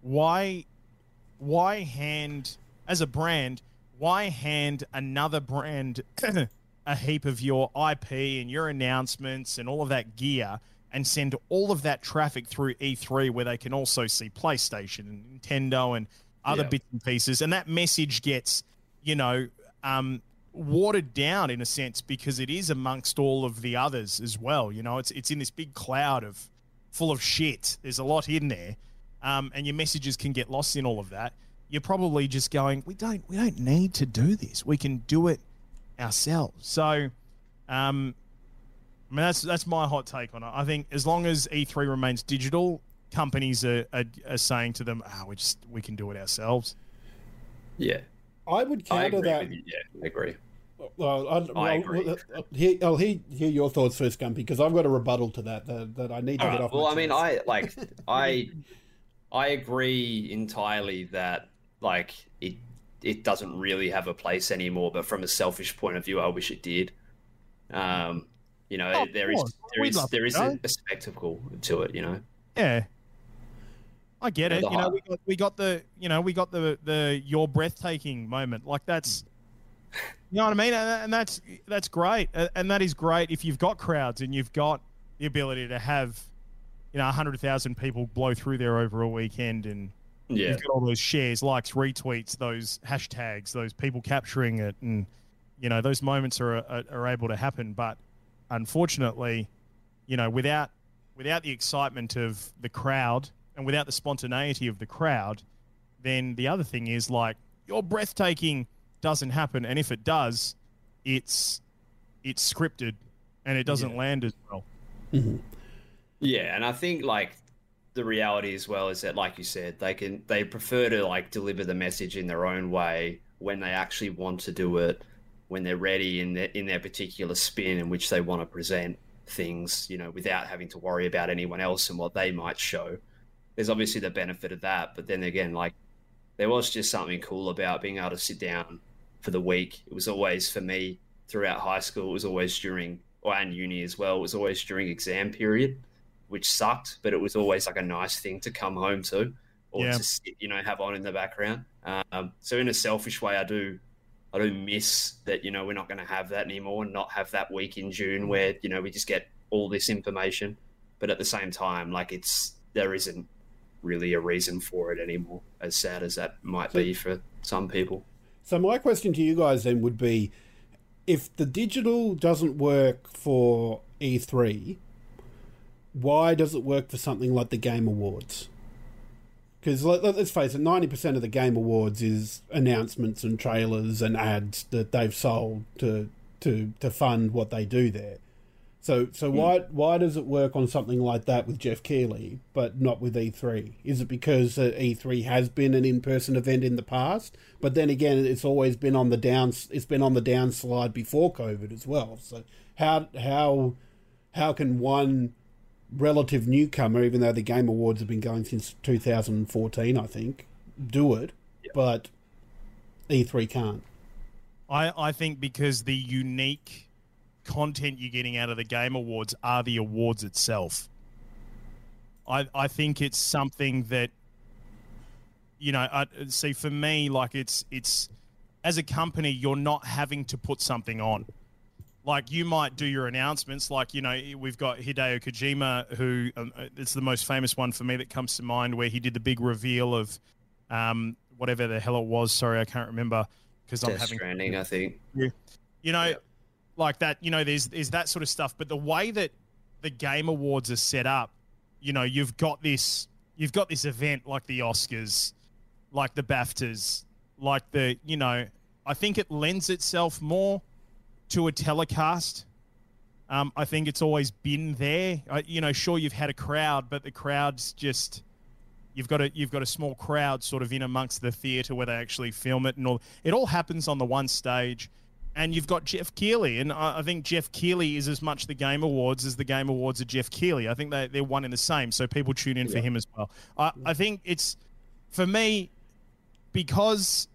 why why hand as a brand why hand another brand a heap of your ip and your announcements and all of that gear and send all of that traffic through e3 where they can also see playstation and nintendo and other Yeah. bits and pieces and that message gets you know um, watered down in a sense because it is amongst all of the others as well you know it's it's in this big cloud of full of shit there's a lot in there um, and your messages can get lost in all of that, you're probably just going, we don't we don't need to do this. We can do it ourselves. So, um, I mean that's that's my hot take on it. I think as long as E3 remains digital, companies are, are, are saying to them, ah, we just we can do it ourselves. Yeah, I would counter agree that. Yeah, I agree. Well, I, well, agree. I'll hear, I'll hear, hear your thoughts first, Gumpy, because I've got a rebuttal to that that, that I need to get Alright, off. well, my I mean. I like, I, I agree entirely that like it, it doesn't really have a place anymore. But from a selfish point of view, I wish it did. Um, you know, Oh, of there is course. there We'd is love there to is know. a, a spectacle to it. You know, Yeah. I get it. You know, we got, we got the you know we got the the your breathtaking moment. Like that's you know what I mean, and, and that's that's great, and that is great if you've got crowds and you've got the ability to have you know hundred thousand people blow through there over a weekend, and yeah, you've got all those shares, likes, retweets, those hashtags, those people capturing it, and you know those moments are are, are able to happen. But unfortunately, you know, without without the excitement of the crowd and without the spontaneity of the crowd, then the other thing is like your breathtaking doesn't happen, and if it does, it's it's scripted and it doesn't land as well. Mm-hmm. Yeah, and I think like the reality as well is that, like you said, they can they prefer to like deliver the message in their own way when they actually want to do it, when they're ready in their in their particular spin in which they want to present things, you know, without having to worry about anyone else and what they might show. There's obviously the benefit of that, but then again, like there was just something cool about being able to sit down for the week. It was always for me throughout high school. It was always during or and uni as well. It was always during exam period which sucked, but it was always like a nice thing to come home to or Yeah. to sit, you know, have on in the background. Um, so in a selfish way, I do, I do miss that, you know, we're not going to have that anymore and not have that week in June where, you know, we just get all this information. But at the same time, like it's, there isn't really a reason for it anymore, as sad as that might be for some people. So my question to you guys then would be, if the digital doesn't work for E3, why does it work for something like the Game Awards? Because let, let's face it, ninety percent of the Game Awards is announcements and trailers and ads that they've sold to to to fund what they do there. So so why why does it work on something like that with Geoff Keighley, but not with E3? Is it because uh, E3 has been an in-person event in the past, but then again, it's always been on the down it's been on the downslide before COVID as well. So how how how can one relative newcomer, even though the Game Awards have been going since 2014, I think, do it, but E3 can't? I, I think because the unique content you're getting out of the Game Awards are the awards itself. I, I think it's something that, you know, I, see for me, like it's it's as a company, you're not having to put something on. Like you might do your announcements, like you know we've got Hideo Kojima, who um, uh, it's the most famous one for me that comes to mind, where he did the big reveal of um, whatever the hell it was. Sorry, I can't remember because I'm having Stranding, I think. you know, Yeah. Like that. You know, there's there's that sort of stuff. But the way that the Game Awards are set up, you know, you've got this you've got this event like the Oscars, like the BAFTAs, like the you know, I think it lends itself more to a telecast. Um, I think it's always been there. I, you know, sure you've had a crowd, but the crowd's just you've got a you've got a small crowd sort of in amongst the theatre where they actually film it and all. It all happens on the one stage, and you've got Geoff Keighley, and I, I think Geoff Keighley is as much the Game Awards as the Game Awards are Geoff Keighley. I think they they're one in the same, so people tune in for him as well. I, I think it's for me because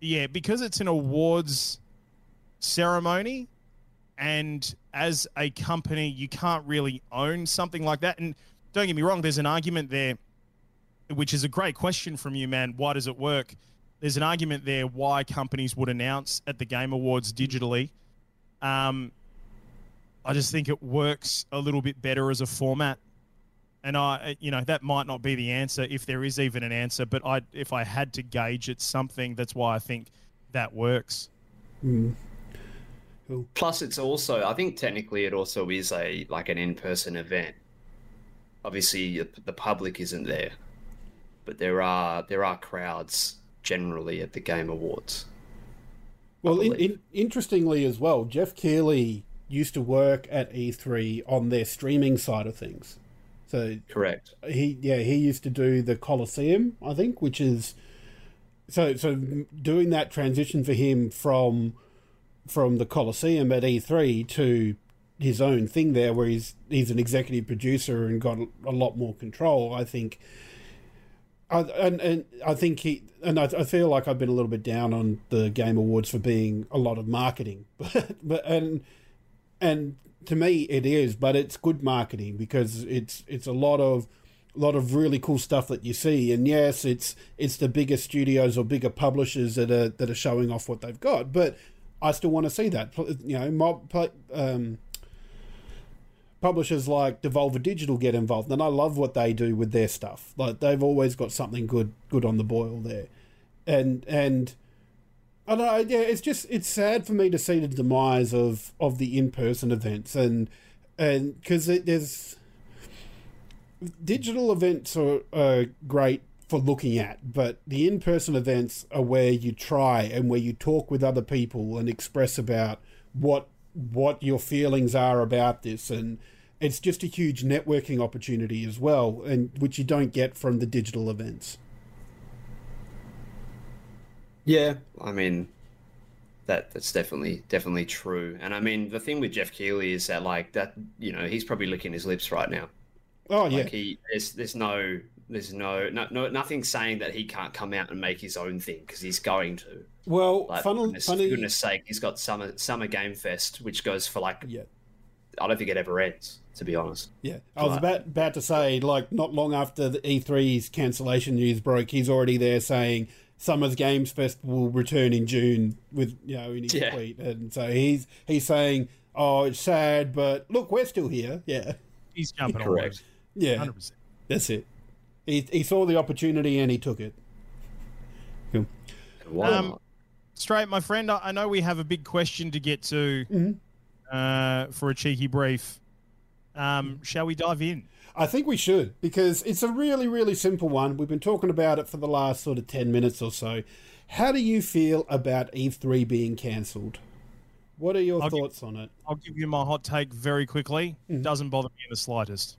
yeah because it's an awards ceremony and as a company you can't really own something like that. And don't get me wrong there's an argument there which is a great question from you man. Why does it work there's an argument there why companies would announce at the game awards digitally um, i just think it works a little bit better as a format and I, you know, that might not be the answer if there is even an answer. But I, if I had to gauge it something, that's why I think that works. Plus, it's also I think technically it also is a like an in-person event. Obviously, the public isn't there, but there are there are crowds generally at the Game Awards. Well, in, in, interestingly as well, Geoff Keighley used to work at E3 on their streaming side of things. So Correct. he yeah he used to do the Coliseum I think which is so so doing that transition for him from from the Coliseum at E3 to his own thing there where he's he's an executive producer and got a lot more control I think And, and I think he and I, I feel like I've been a little bit down on the Game Awards for being a lot of marketing but but and and to me it is but it's good marketing because it's it's a lot of a lot of really cool stuff that you see. And yes it's it's the bigger studios or bigger publishers that are that are showing off what they've got but I still want to see that. You know mob um publishers like Devolver Digital get involved and I love what they do with their stuff. Like they've always got something good good on the boil there. And and I don't know. Yeah, it's just it's sad for me to see the demise of of the in person events, and and because there's digital events are, are great for looking at, but the in person events are where you try and where you talk with other people and express about what what your feelings are about this, and it's just a huge networking opportunity as well, and which you don't get from the digital events. Yeah, I mean, that that's definitely definitely true. And I mean, the thing with Geoff Keighley is that like that, you know, he's probably licking his lips right now. Oh yeah, Like he, there's there's no there's no no, no nothing saying that he can't come out and make his own thing because he's going to. well, Like, funnel, goodness, funny, for goodness sake, he's got summer summer game fest, which goes for like yeah. I don't think it ever ends. To be honest. Yeah, I was Right. about about to say, like, not long after the E3's cancellation news broke, he's already there saying Summer's Games Fest will return in June with you know in his Yeah. tweet, and so he's he's saying, "Oh, it's sad, but look, we're still here." Yeah, He's jumping all Correct. yeah, Hundred percent. that's it. He he saw the opportunity and he took it. Cool. Why Um. Straight, my friend. I I know we have a big question to get to Mhm. Uh, for a cheeky brief. Um, shall we dive in? I think we should because it's a really, really simple one. We've been talking about it for the last sort of 10 minutes or so. How do you feel about E3 being cancelled? What are your I'll give- thoughts on it? I'll give you my hot take very quickly. Mm-hmm. Doesn't bother me in the slightest.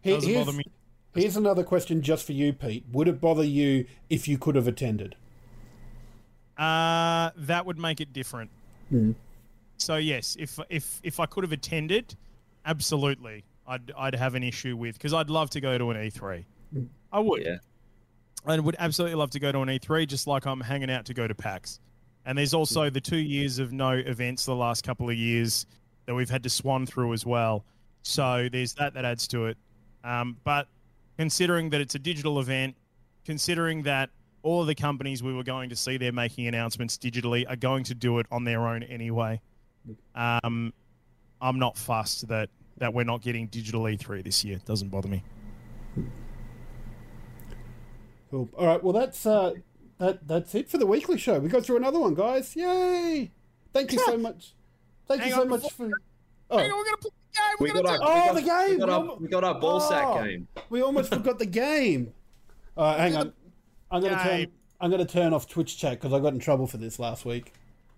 Here- Doesn't here's, bother me. here's another question just for you, Pete. Would it bother you if you could have attended? Uh, that would make it different. Hmm. So yes, if if if I could have attended, absolutely, I'd I'd have an issue with because I'd love to go to an E3. I would. Yeah. I would absolutely love to go to an E3, just like I'm hanging out to go to PAX. And there's also the two years of no events the last couple of years that we've had to swan through as well. So there's that that adds to it. Um, but considering that it's a digital event, considering that all of the companies we were going to see there making announcements digitally are going to do it on their own anyway, um, I'm not fussed that that we're not getting digital E3 this year. It doesn't bother me. Cool. All right. Well, that's uh, that that's it for the weekly show. We got through another one, guys. Yay! Thank you so much. Thank Hang you so on, much before- for. Oh, Hang on, we're gonna play the game. We're We gonna got do- our, Oh, we the game! We got, our, we got our ball sack Oh. game. we almost forgot the game. All right, hang on. I'm gonna turn. I'm gonna turn off Twitch chat because I got in trouble for this last week.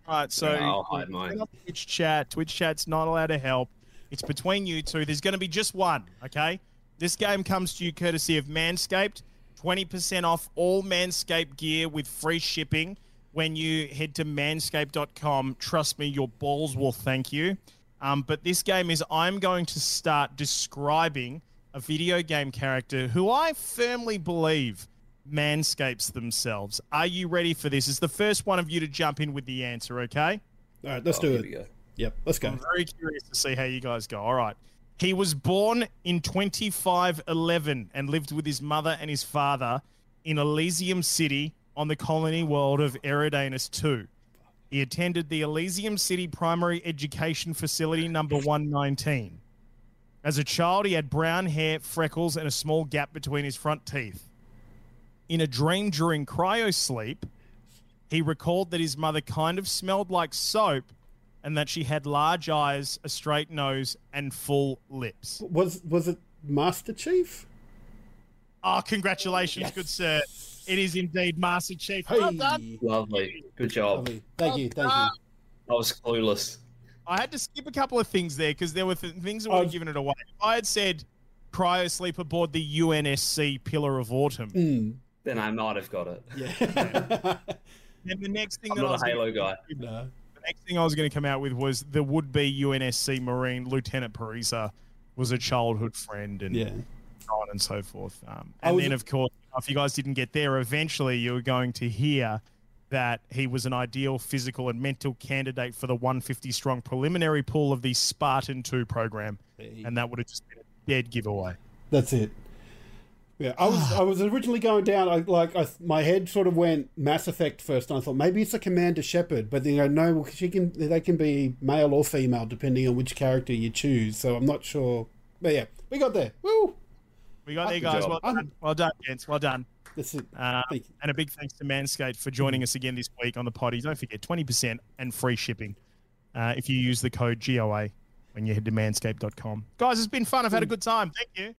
All right, so I'll hide mine. Twitch chat. Twitch chat's not allowed to help. It's between you two. There's going to be just one. Okay. This game comes to you courtesy of Manscaped. Twenty percent off all Manscaped gear with free shipping when you head to manscaped.com. Trust me, your balls will thank you. Um, but this game is I'm going to start describing a video game character who I firmly believe manscapes themselves. Are you ready for this? It's the first one of you to jump in with the answer, okay? All right, let's Oh, do it. go. Yep, let's go. I'm very curious to see how you guys go. All right. He was born in 2511 and lived with his mother and his father in Elysium City on the colony world of Eridanus 2. He attended the Elysium City Primary Education Facility number 119. As a child, he had brown hair, freckles, and a small gap between his front teeth. In a dream during cryosleep, he recalled that his mother kind of smelled like soap and that she had large eyes, a straight nose, and full lips. Was was it Master Chief? Oh, congratulations, Yes. good sir. It is indeed Master Chief. Hey, Well done. Lovely. Good job. lovely. Thank you, thank you. I was clueless. I had to skip a couple of things there because there were th- things that were Oh. have it away. If I had said cryosleep aboard the UNSC Pillar of Autumn. Mm, Then I might have got it. yeah. And the next thing I'm that I not was a gonna- Halo guy. no. the next thing I was going to come out with was the would-be UNSC Marine Lieutenant Parisa was a childhood friend and Yeah. so on and so forth. Um, and was- then, of course, if you guys didn't get there, eventually you were going to hear that he was an ideal physical and mental candidate for the 150 strong preliminary pool of the Spartan 2 program, and that would have just been a dead giveaway. That's it. Yeah, I was I was originally going down. I like I, my head sort of went Mass Effect first, and I thought maybe it's a Commander Shepard, but then you know no, she can they can be male or female depending on which character you choose. So I'm not sure. But yeah, we got there. Woo! We got there, guys. Well done. Well done, gents. Well done. That's it. Uh, and a big thanks to Manscaped for joining us again this week on the potty. Don't forget 20% and free shipping uh, if you use the code GOA when you head to manscaped.com. Guys, it's been fun. I've had a good time. Thank you.